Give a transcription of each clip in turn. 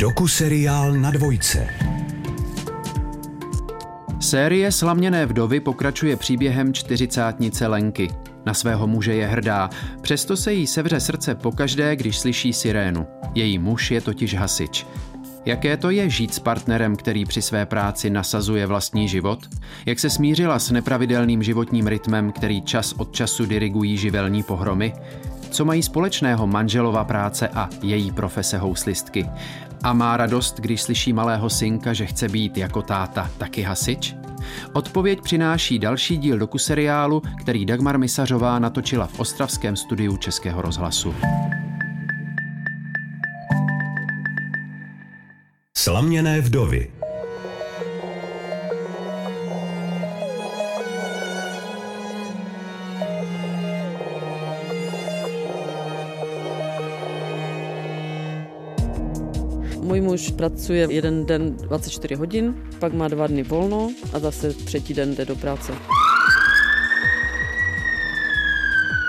Doku-seriál na dvojce. Série Slaměné vdovy pokračuje příběhem čtyřicátnice Lenky. Na svého muže je hrdá, přesto se jí sevře srdce pokaždé, když slyší sirénu. Její muž je totiž hasič. Jaké to je žít s partnerem, který při své práci nasazuje vlastní život? Jak se smířila s nepravidelným životním rytmem, který čas od času dirigují živelní pohromy? Co mají společného manželova práce a její profese houslistky? A má radost, když slyší malého synka, že chce být jako táta taky hasič? Odpověď přináší další díl doku seriálu, který Dagmar Misařová natočila v ostravském studiu Českého rozhlasu. Slaměné vdovy. Muž pracuje jeden den 24 hodin, pak má dva dny volno a zase třetí den jde do práce.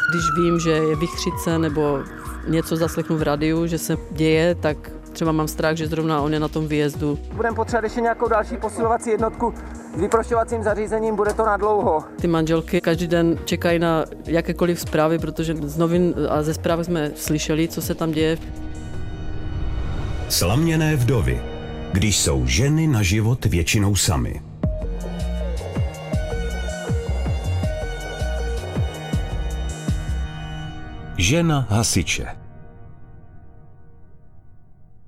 Když vím, že je vychřice nebo něco zaslechnu v rádiu, že se děje, tak třeba mám strach, že zrovna on je na tom výjezdu. Budeme potřebovat ještě nějakou další posilovací jednotku s vyprošťovacím zařízením, bude to na dlouho. Ty manželky každý den čekají na jakékoliv zprávy, protože z novin a ze zpráv jsme slyšeli, co se tam děje. Slaměné vdovy. Když jsou ženy na život většinou samy. Žena hasiče.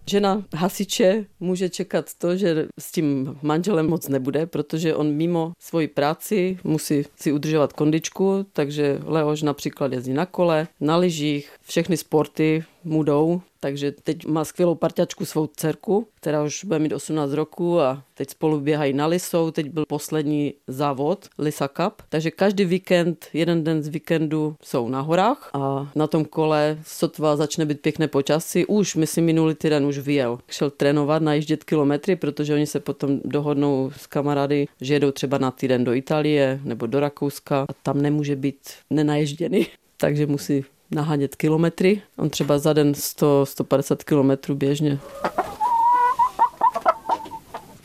Žena hasiče může čekat to, že s tím manželem moc nebude, protože on mimo svoji práci musí si udržovat kondičku, takže Leoš například jezdí na kole, na lyžích, všechny sporty mu jdou, takže teď má skvělou parťačku svou dcerku, která už bude mít 18 roku a teď spolu běhají na Lisou. Teď byl poslední závod Lisa Cup, takže každý víkend, jeden den z víkendu jsou na horách a na tom kole sotva začne být pěkné počasí. Už, myslím, minulý týden už vyjel. Šel trénovat, najíždět kilometry, protože oni se potom dohodnou s kamarády, že jedou třeba na týden do Itálie nebo do Rakouska a tam nemůže být nenaježděný takže musí nahánět kilometry. On třeba za den 100-150 kilometrů běžně.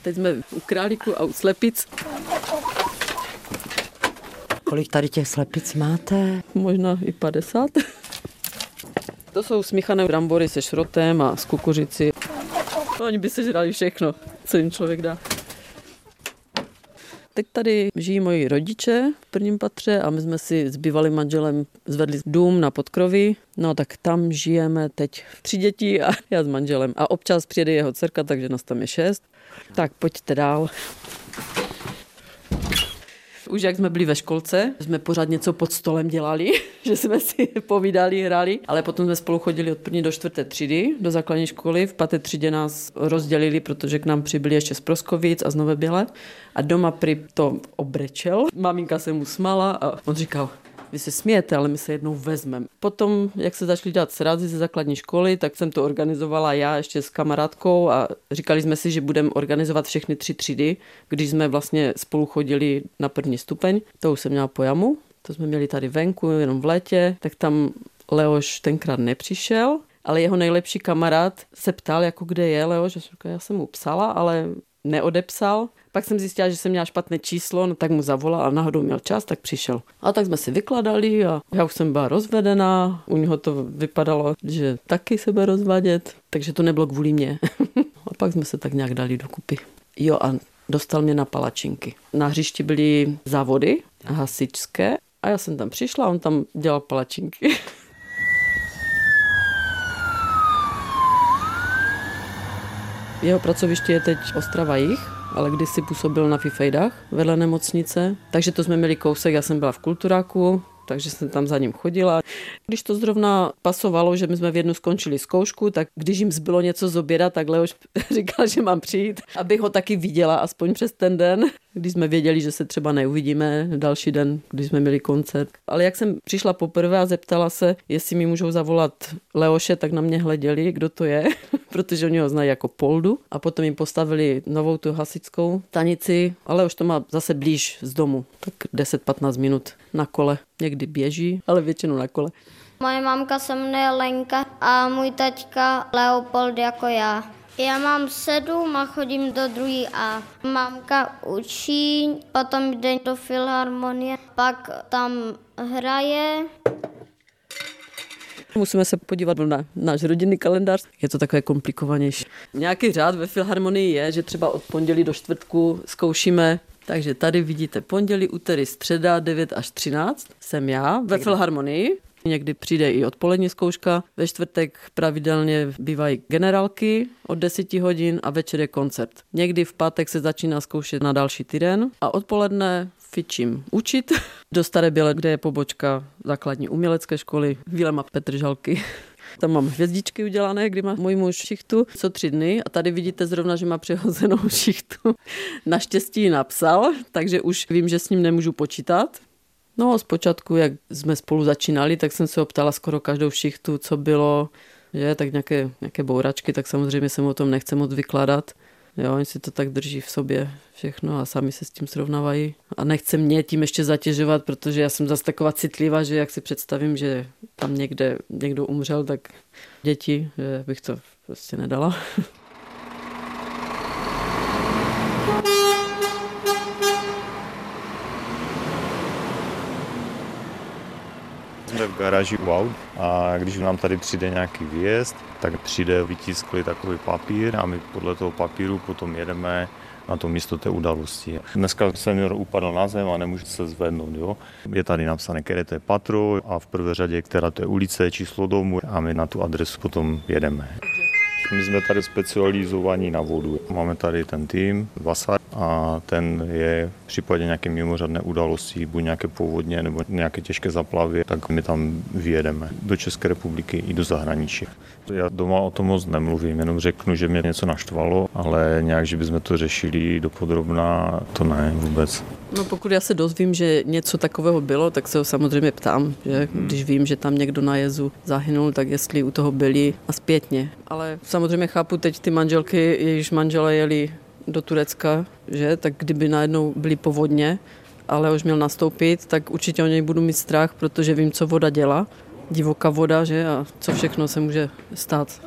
Teď jsme u králíku a u slepic. Kolik tady těch slepic máte? Možná i 50. To jsou smíchané brambory se šrotem a s kukuřici. Oni by se žrali všechno, co jim člověk dá. Teď tady žijí moji rodiče v prvním patře a my jsme si s bývalým manželem zvedli dům na podkroví. No tak tam žijeme teď tři děti a já s manželem. A občas přijede jeho dcerka, takže nás tam je šest. Tak pojďte dál. Už jak jsme byli ve školce, jsme pořád něco pod stolem dělali, že jsme si povídali, hráli, ale potom jsme spolu chodili od první do čtvrté třídy do základní školy. V páté třídě nás rozdělili, protože k nám přibyli ještě z Proskovic a z Nové Běle. A doma pri to obrečel. Maminka se mu smala a on říkal, vy se smějete, ale my se jednou vezmeme. Potom, jak se začali dělat srazy ze základní školy, tak jsem to organizovala já ještě s kamarádkou a říkali jsme si, že budeme organizovat všechny tři třídy, když jsme vlastně spolu chodili na první stupeň. To už jsem měla po jamu, to jsme měli tady venku, jenom v létě, tak tam Leoš tenkrát nepřišel, ale jeho nejlepší kamarád se ptal, jako kde je Leoš, já jsem mu psala, ale neodepsal. Pak jsem zjistila, že jsem měla špatné číslo, no tak mu zavolal a náhodou měl čas, tak přišel. A tak jsme si vykladali a já už jsem byla rozvedená, u něho to vypadalo, že taky se bude rozvádět, takže to nebylo kvůli mě. a pak jsme se tak nějak dali dokupy. Jo a dostal mě na palačinky. Na hřišti byly závody hasičské a já jsem tam přišla a on tam dělal palačinky. Jeho pracoviště je teď Ostrava Jich, ale kdysi působil na Fifejdách vedle nemocnice, takže to jsme měli kousek, já jsem byla v kulturáku, takže jsem tam za ním chodila. Když to zrovna pasovalo, že my jsme v jednu skončili zkoušku, tak když jim zbylo něco z oběda, tak Leoš říkal, že mám přijít, abych ho taky viděla aspoň přes ten den, když jsme věděli, že se třeba neuvidíme další den, když jsme měli koncert. Ale jak jsem přišla poprvé a zeptala se, jestli mi můžou zavolat Leoše, tak na mě hleděli, kdo to je, protože oni ho znají jako Poldu. A potom jim postavili novou tu hasickou stanici, ale už to má zase blíž z domu, tak 10-15 minut na kole. Někdy běží, ale většinou na kole. Moje mamka se jmenuje Lenka a můj taťka Leopold jako já. Já mám sedm a chodím do druhý A. Mamka učí, potom jde do filharmonie, pak tam hraje. Musíme se podívat na náš rodinný kalendář. Je to takové komplikovanější. Nějaký řád ve filharmonii je, že třeba od pondělí do čtvrtku zkoušíme takže tady vidíte pondělí, úterý, středa 9 až 13. Jsem já ve filharmonii. Někdy přijde i odpolední zkouška. Ve čtvrtek pravidelně bývají generálky od 10 hodin a večer je koncert. Někdy v pátek se začíná zkoušet na další týden a odpoledne fičím učit do Staré Běle, kde je pobočka základní umělecké školy Vilema Petržalky. Tam mám hvězdičky udělané, kdy má můj muž šichtu co tři dny a tady vidíte zrovna, že má přehozenou šichtu. Naštěstí ji napsal, takže už vím, že s ním nemůžu počítat. No zpočátku, jak jsme spolu začínali, tak jsem se optala skoro každou šichtu, co bylo, že, tak nějaké, nějaké bouračky, tak samozřejmě jsem o tom nechce moc vykládat. Jo, oni si to tak drží v sobě všechno a sami se s tím srovnávají. A nechce mě tím ještě zatěžovat, protože já jsem zase taková citlivá, že jak si představím, že tam někde někdo umřel, tak děti, že bych to prostě nedala. Jsme v garáži aut a když nám tady přijde nějaký výjezd, tak přijde, vytiskli takový papír a my podle toho papíru potom jedeme na to místo té události. Dneska senior upadl na zem a nemůže se zvednout. Jo? Je tady napsané, které to je patro a v prvé řadě, která to je ulice, číslo domu a my na tu adresu potom jedeme. My jsme tady specializovaní na vodu. Máme tady ten tým Vasar a ten je v případě nějaké mimořádné události, buď nějaké povodně nebo nějaké těžké zaplavy, tak my tam vyjedeme do České republiky i do zahraničí. Já doma o tom moc nemluvím, jenom řeknu, že mě něco naštvalo, ale nějak, že bychom to řešili dopodrobná, to ne vůbec. No pokud já se dozvím, že něco takového bylo, tak se ho samozřejmě ptám, že hmm. když vím, že tam někdo na jezu zahynul, tak jestli u toho byli a zpětně. Ale samozřejmě chápu teď ty manželky, jejichž manžele jeli do Turecka, že, tak kdyby najednou byly povodně, ale už měl nastoupit, tak určitě o něj budu mít strach, protože vím, co voda dělá. Divoká voda, že, a co všechno se může stát.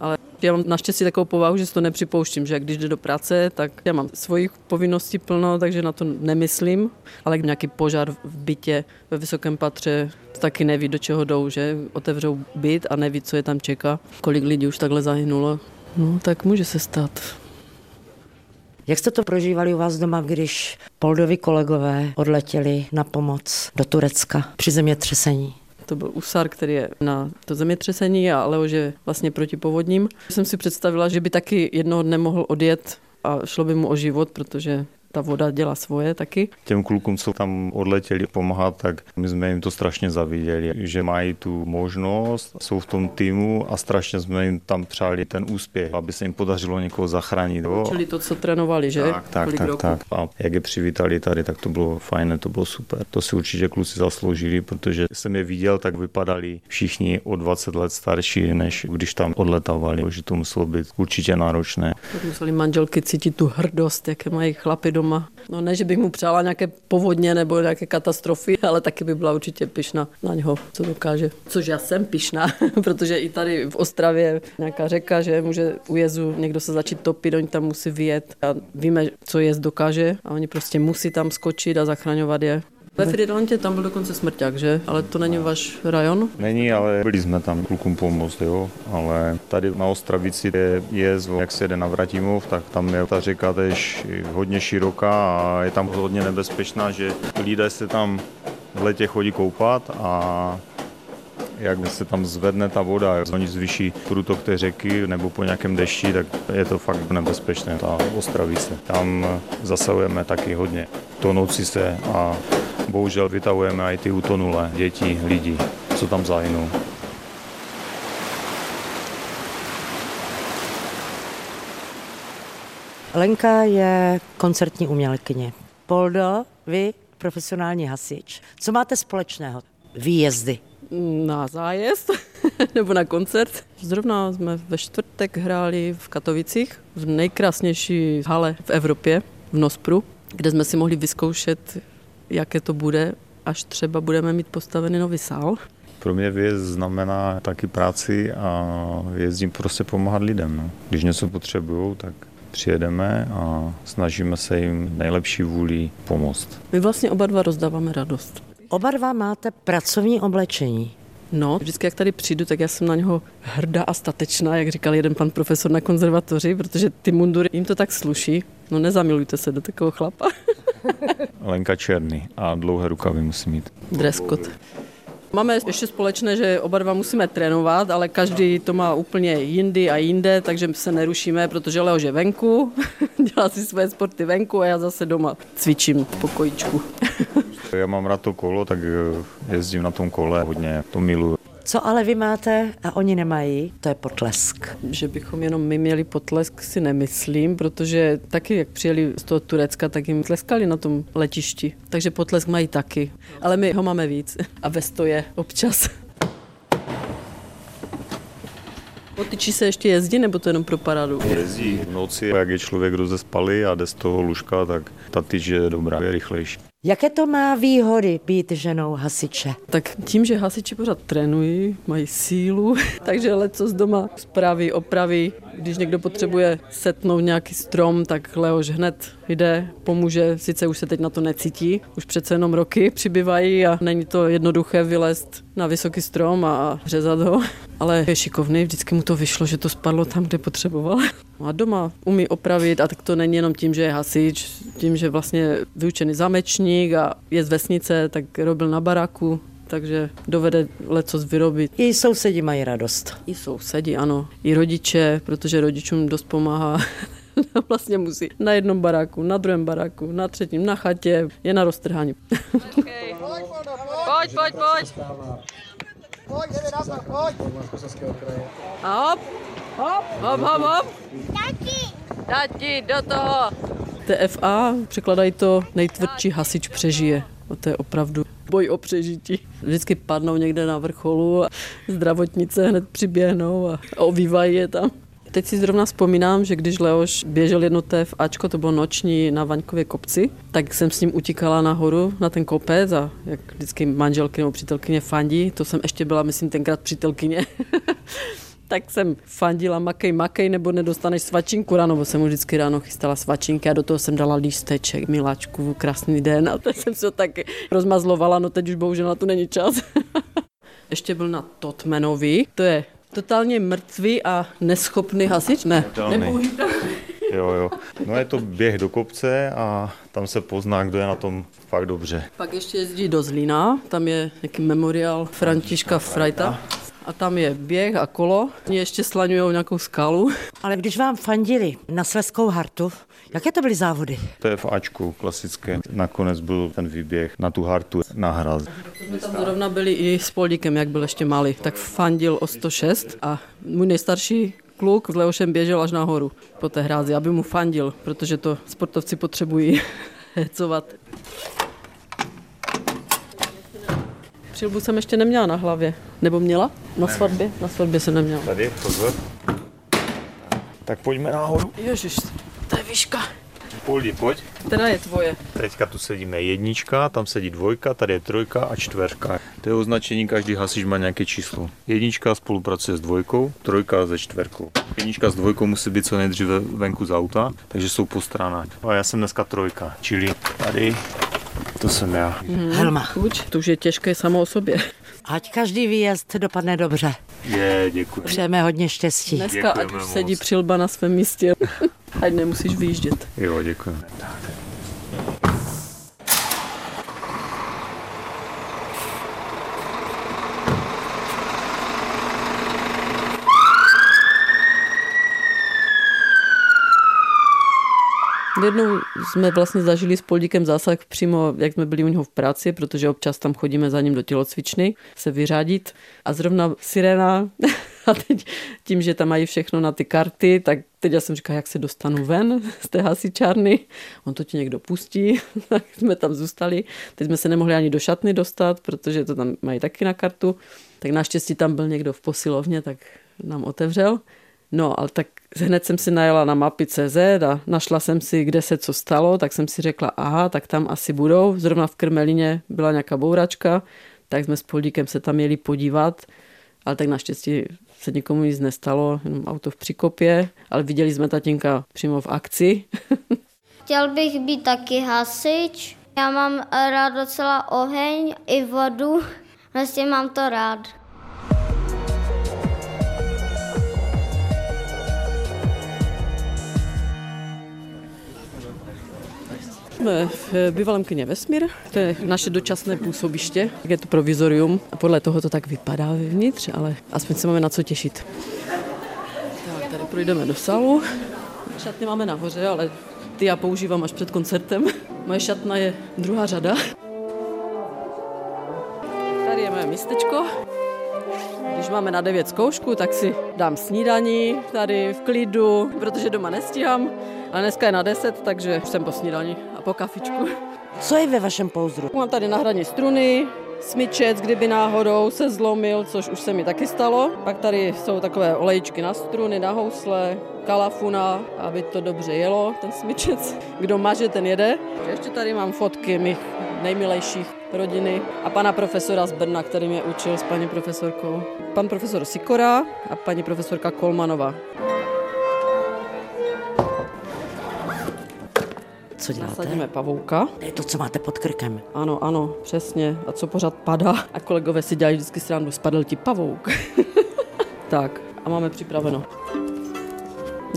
Ale já mám naštěstí takovou povahu, že si to nepřipouštím, že když jde do práce, tak já mám svojich povinností plno, takže na to nemyslím, ale nějaký požár v bytě ve vysokém patře, taky neví, do čeho jdou, že otevřou byt a neví, co je tam čeká, kolik lidí už takhle zahynulo. No, tak může se stát. Jak jste to prožívali u vás doma, když Poldovi kolegové odletěli na pomoc do Turecka při zemětřesení? To byl Usar, který je na to zemětřesení a Leož je vlastně proti povodním. Jsem si představila, že by taky jednoho dne mohl odjet a šlo by mu o život, protože ta voda dělá svoje taky. Těm klukům, co tam odletěli pomáhat, tak my jsme jim to strašně zaviděli, že mají tu možnost, jsou v tom týmu a strašně jsme jim tam přáli ten úspěch, aby se jim podařilo někoho zachránit. Čili to, co trénovali, že? Tak, tak, tak, tak. A jak je přivítali tady, tak to bylo fajné, to bylo super. To si určitě kluci zasloužili, protože jsem je viděl, tak vypadali všichni o 20 let starší, než když tam odletávali, že to muselo být určitě náročné. Tak museli manželky cítit tu hrdost, jaké mají chlapy doma. No ne, že bych mu přála nějaké povodně nebo nějaké katastrofy, ale taky by byla určitě pišná na něho, co dokáže. Což já jsem pišná, protože i tady v Ostravě nějaká řeka, že může u jezu někdo se začít topit, oni tam musí vyjet a víme, co jezd dokáže a oni prostě musí tam skočit a zachraňovat je. Ve Friedlandě tam byl dokonce smrťák, že? Ale to není váš rajon? Není, ale byli jsme tam klukům pomoct, jo. Ale tady na Ostravici je jezd, jak se jede na Vratimov, tak tam je ta řeka tež hodně široká a je tam hodně nebezpečná, že lidé se tam v letě chodí koupat a jak se tam zvedne ta voda, oni zvyší průtok té řeky nebo po nějakém dešti, tak je to fakt nebezpečné, ta Ostravice. Tam zasahujeme taky hodně. Tonoucí se a bohužel vytahujeme aj ty utonulé děti, lidi, co tam zahynou. Lenka je koncertní umělkyně. Poldo, vy profesionální hasič. Co máte společného? Výjezdy. Na zájezd nebo na koncert. Zrovna jsme ve čtvrtek hráli v Katovicích v nejkrásnější hale v Evropě, v Nospru, kde jsme si mohli vyzkoušet jaké to bude, až třeba budeme mít postavený nový sál. Pro mě věc znamená taky práci a jezdím prostě pomáhat lidem. No. Když něco potřebují, tak přijedeme a snažíme se jim nejlepší vůli pomoct. My vlastně oba dva rozdáváme radost. Oba dva máte pracovní oblečení. No, vždycky, jak tady přijdu, tak já jsem na něho hrdá a statečná, jak říkal jeden pan profesor na konzervatoři, protože ty mundury jim to tak sluší. No nezamilujte se do takového chlapa. Lenka černý a dlouhé rukavy musí mít. Dress code. Máme ještě společné, že oba dva musíme trénovat, ale každý to má úplně jindy a jinde, takže se nerušíme, protože Leo je venku, dělá si své sporty venku a já zase doma cvičím v pokojičku. Já mám rád to kolo, tak jezdím na tom kole hodně, to miluju. Co ale vy máte a oni nemají, to je potlesk. Že bychom jenom my měli potlesk, si nemyslím, protože taky, jak přijeli z toho Turecka, tak jim tleskali na tom letišti. Takže potlesk mají taky. Ale my ho máme víc. A ve stoje občas. Potyčí se ještě jezdí, nebo to jenom pro paradu? Jezdí v noci, jak je člověk rozespalý a jde z toho lůžka, tak ta tyč je dobrá, je rychlejší. Jaké to má výhody být ženou hasiče? Tak tím, že hasiči pořád trénují, mají sílu, takže leco z doma zpraví, opraví. Když někdo potřebuje setnout nějaký strom, tak Leoš hned jde, pomůže. Sice už se teď na to necítí, už přece jenom roky přibývají a není to jednoduché vylézt na vysoký strom a řezat ho. Ale je šikovný, vždycky mu to vyšlo, že to spadlo tam, kde potřeboval. A doma umí opravit a tak to není jenom tím, že je hasič, tím, že vlastně vyučený zamečník a je z vesnice, tak robil na baráku, takže dovede leco vyrobit. I sousedi mají radost. I sousedi, ano. I rodiče, protože rodičům dost pomáhá. vlastně musí na jednom baráku, na druhém baráku, na třetím, na chatě, je na roztrhání. Okay. Pojď, pojď, pojď. Pojď, jdeme na to, pojď. A hop, hop, hop, hop, hop. Tati. Tati, do toho. TFA, překladají to nejtvrdší hasič přežije. A to je opravdu boj o přežití. Vždycky padnou někde na vrcholu a zdravotnice hned přiběhnou a ovývají je tam. Teď si zrovna vzpomínám, že když Leoš běžel jedno TFAčko, to bylo noční na Vaňkově kopci, tak jsem s ním utíkala nahoru na ten kopec a jak vždycky manželky nebo přítelkyně fandí, to jsem ještě byla, myslím, tenkrát přítelkyně. tak jsem fandila makej, makej, nebo nedostaneš svačinku ráno, bo jsem mu vždycky ráno chystala svačinky a do toho jsem dala lísteček, miláčku, krásný den a teď jsem se tak rozmazlovala, no teď už bohužel na to není čas. Ještě byl na Totmanovi, to je totálně mrtvý a neschopný hasič? Ne. Jo, jo. No je to běh do kopce a tam se pozná, kdo je na tom fakt dobře. Pak ještě jezdí do Zlína, tam je nějaký memoriál Františka Frajta a tam je běh a kolo. Mě ještě slaňují nějakou skalu. Ale když vám fandili na Sleskou hartu, jaké to byly závody? To je v Ačku klasické. Nakonec byl ten výběh na tu hartu na hraz. My tam zrovna byli i s Poldíkem, jak byl ještě malý. Tak fandil o 106 a můj nejstarší kluk s Leošem běžel až nahoru po té hrázi, aby mu fandil, protože to sportovci potřebují hecovat. Přilbu jsem ještě neměla na hlavě. Nebo měla? Na svatbě? Na svatbě jsem neměla. Tady, pozor. Tak pojďme nahoru. Ježiš, to je výška. Poldi, pojď. Která je tvoje? Teďka tu sedíme jednička, tam sedí dvojka, tady je trojka a čtverka. To je označení, každý hasič má nějaké číslo. Jednička spolupracuje s dvojkou, trojka se čtverkou. Jednička s dvojkou musí být co nejdříve venku z auta, takže jsou po stranách. A já jsem dneska trojka, čili tady to jsem já. Hmm. Helma. Buď, to už je těžké samo o sobě. Ať každý výjezd dopadne dobře. Je, děkuji. Přejeme hodně štěstí. Dneska ať už sedí přilba na svém místě. ať nemusíš vyjíždět. Jo, děkuji. Jednou jsme vlastně zažili s Poldíkem zásah přímo, jak jsme byli u něho v práci, protože občas tam chodíme za ním do tělocvičny se vyřadit. A zrovna sirena, a teď tím, že tam mají všechno na ty karty, tak teď já jsem říkala, jak se dostanu ven z té hasičárny. On to ti někdo pustí, tak jsme tam zůstali. Teď jsme se nemohli ani do šatny dostat, protože to tam mají taky na kartu. Tak naštěstí tam byl někdo v posilovně, tak nám otevřel. No, ale tak hned jsem si najela na mapy CZ a našla jsem si, kde se co stalo, tak jsem si řekla, aha, tak tam asi budou. Zrovna v Krmelině byla nějaká bouračka, tak jsme s Poldíkem se tam měli podívat, ale tak naštěstí se nikomu nic nestalo, jenom auto v přikopě, ale viděli jsme tatínka přímo v akci. Chtěl bych být taky hasič. Já mám rád docela oheň i vodu, vlastně mám to rád. Jsme v bývalém kyně Vesmír, to je naše dočasné působiště, je to provizorium podle toho to tak vypadá vevnitř, ale aspoň se máme na co těšit. Tak, tady projdeme do sálu. Šatny máme nahoře, ale ty já používám až před koncertem. Moje šatna je druhá řada. Tady je moje místečko. Když máme na 9 zkoušku, tak si dám snídaní tady v klidu, protože doma nestíhám. Ale dneska je na 10, takže jsem po snídani a po kafičku. Co je ve vašem pouzdru? Mám tady na hraní struny, smyčec, kdyby náhodou se zlomil, což už se mi taky stalo. Pak tady jsou takové olejčky na struny, na housle, kalafuna, aby to dobře jelo, ten smyčec. Kdo maže, ten jede. Ještě tady mám fotky mých nejmilejších rodiny a pana profesora z Brna, který mě učil s paní profesorkou. Pan profesor Sikora a paní profesorka Kolmanova. Co děláte? Nasadíme pavouka. To je to, co máte pod krkem. Ano, ano, přesně. A co pořád padá. A kolegové si dělají vždycky srandu, spadl ti pavouk. tak, a máme připraveno.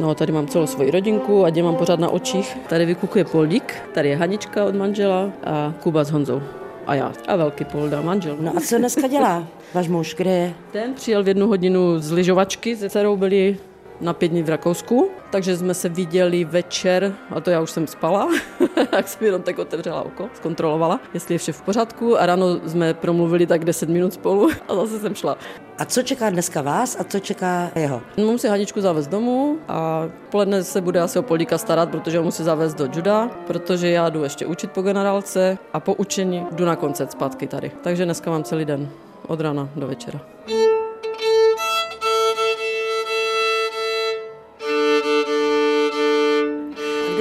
No, tady mám celou svoji rodinku, ať je mám pořád na očích. Tady vykukuje Poldík, tady je Hanička od manžela a Kuba s Honzou. A já. A velký Polda, manžel. No a co dneska dělá váš muž? Kde je? Ten přijel v jednu hodinu z lyžovačky, se dcerou byli na pět dní v Rakousku, takže jsme se viděli večer, a to já už jsem spala, tak jsem jenom tak otevřela oko, zkontrolovala, jestli je vše v pořádku a ráno jsme promluvili tak 10 minut spolu a zase jsem šla. A co čeká dneska vás a co čeká jeho? Mám si Haničku zavést domů a poledne se bude asi o Políka starat, protože ho musí zavést do juda, protože já jdu ještě učit po generálce a po učení jdu na koncert zpátky tady. Takže dneska mám celý den od rána do večera.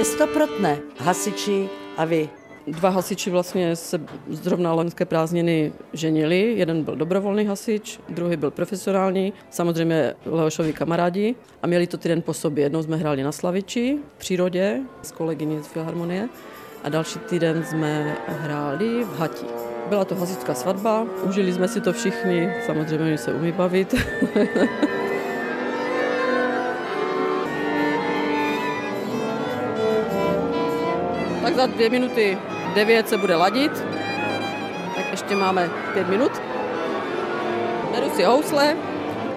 A kde se to protne? Hasiči a vy. Dva hasiči vlastně se zrovna loňské prázdniny ženili. Jeden byl dobrovolný hasič, druhý byl profesionální, samozřejmě Leošovi kamarádi a měli to týden po sobě. Jednou jsme hráli na Slaviči v přírodě s kolegyní z Filharmonie a další týden jsme hráli v Hati. Byla to hasičská svatba, užili jsme si to všichni, samozřejmě se umí bavit. tak za dvě minuty devět se bude ladit, tak ještě máme pět minut. Beru si housle,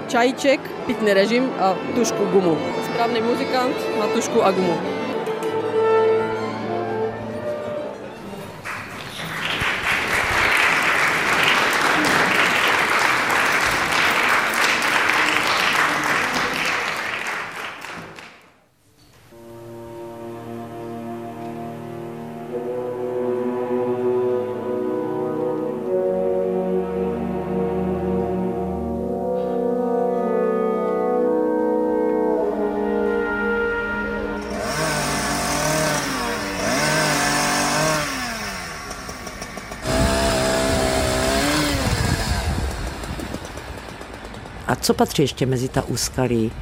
čajíček, pitný režim a tušku gumu. Správný muzikant má tušku a gumu. A co patří ještě mezi ta úskalí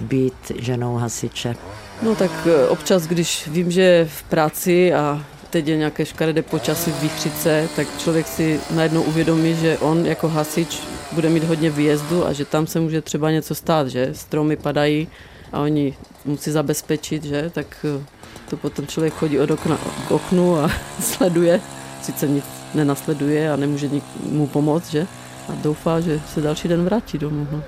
být ženou hasiče? No tak eh, občas, když vím, že je v práci a teď je nějaké škaredé počasí v výchřice, tak člověk si najednou uvědomí, že on jako hasič bude mít hodně výjezdu a že tam se může třeba něco stát, že stromy padají a oni musí zabezpečit, že, tak eh, to potom člověk chodí od okna k oknu a sleduje, sice nic nenasleduje a nemůže mu pomoct, že, a doufá, že se další den vrátí domů. No.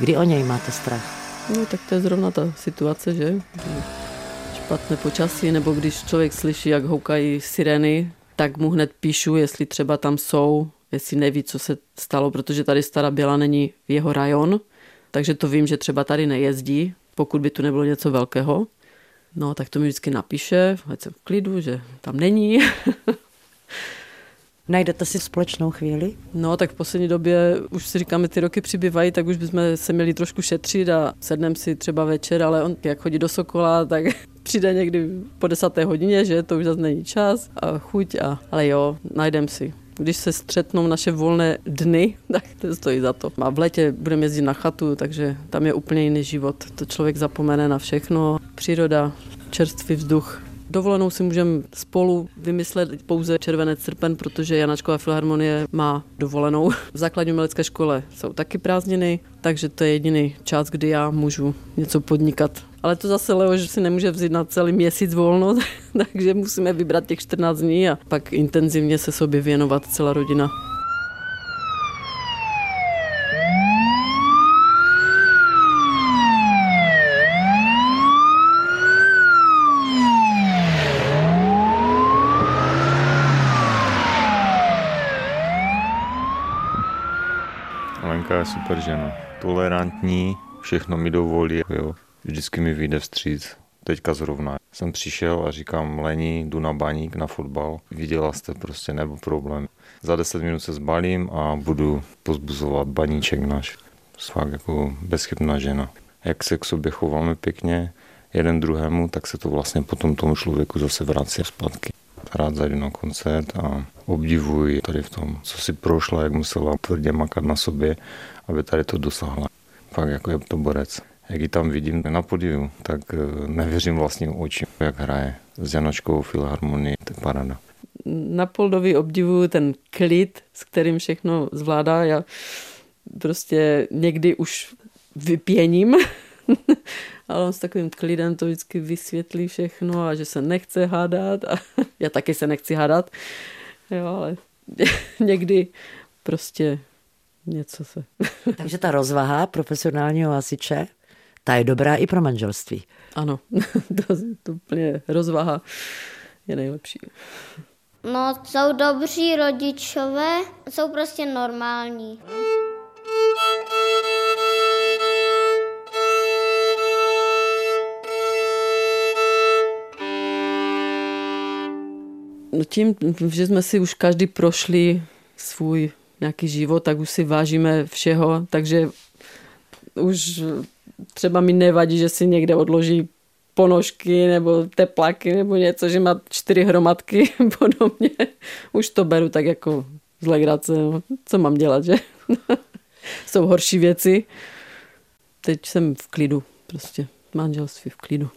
Kdy o něj máte strach? No tak to je zrovna ta situace, že? Špatné počasí, nebo když člověk slyší, jak houkají sireny, tak mu hned píšu, jestli třeba tam jsou, jestli neví, co se stalo, protože tady Stará Běla není v jeho rajon, takže to vím, že třeba tady nejezdí, pokud by tu nebylo něco velkého. No, tak to mi vždycky napíše, ať jsem v klidu, že tam není. Najdete si společnou chvíli? No, tak v poslední době už si říkáme, ty roky přibývají, tak už bychom se měli trošku šetřit a sedneme si třeba večer, ale on jak chodí do Sokola, tak přijde někdy po desáté hodině, že to už zase není čas a chuť, a, ale jo, najdem si. když se střetnou naše volné dny, tak to stojí za to. A v létě budeme jezdit na chatu, takže tam je úplně jiný život. To člověk zapomene na všechno. Příroda, čerstvý vzduch, Dovolenou si můžeme spolu vymyslet pouze červenec srpen, protože Janačková filharmonie má dovolenou. V základní umělecké škole jsou taky prázdniny, takže to je jediný čas, kdy já můžu něco podnikat. Ale to zase Leo, že si nemůže vzít na celý měsíc volno, takže musíme vybrat těch 14 dní a pak intenzivně se sobě věnovat celá rodina. Lenka je super žena. Tolerantní, všechno mi dovolí, jo. Vždycky mi vyjde vstříc. Teďka zrovna. Jsem přišel a říkám, Lení, jdu na baník, na fotbal. Viděla jste prostě, nebo problém. Za 10 minut se zbalím a budu pozbuzovat baníček náš. Fakt jako bezchybná žena. Jak se k sobě chováme pěkně, jeden druhému, tak se to vlastně potom tomu člověku zase vrací zpátky. Rád zajdu na koncert a obdivuji tady v tom, co si prošla, jak musela tvrdě makat na sobě, aby tady to dosáhla. Fakt jako je to borec. Jak ji tam vidím na podiu, tak eh, nevěřím vlastním očím, jak hraje s Janočkou filharmonii, to je parada. Na Poldovi obdivuju ten klid, s kterým všechno zvládá. Já prostě někdy už vypěním, ale on s takovým klidem to vždycky vysvětlí všechno a že se nechce hádat a já taky se nechci hádat, jo, ale někdy prostě něco se... Takže ta rozvaha profesionálního hasiče, ta je dobrá i pro manželství. Ano, to, to úplně rozvaha je nejlepší. No, jsou dobří rodičové, jsou prostě normální. No tím, že jsme si už každý prošli svůj nějaký život, tak už si vážíme všeho, takže už třeba mi nevadí, že si někde odloží ponožky nebo teplaky nebo něco, že má čtyři hromadky podobně. Už to beru tak jako z legrace. No. Co mám dělat, že? Jsou horší věci. Teď jsem v klidu, prostě manželství v klidu.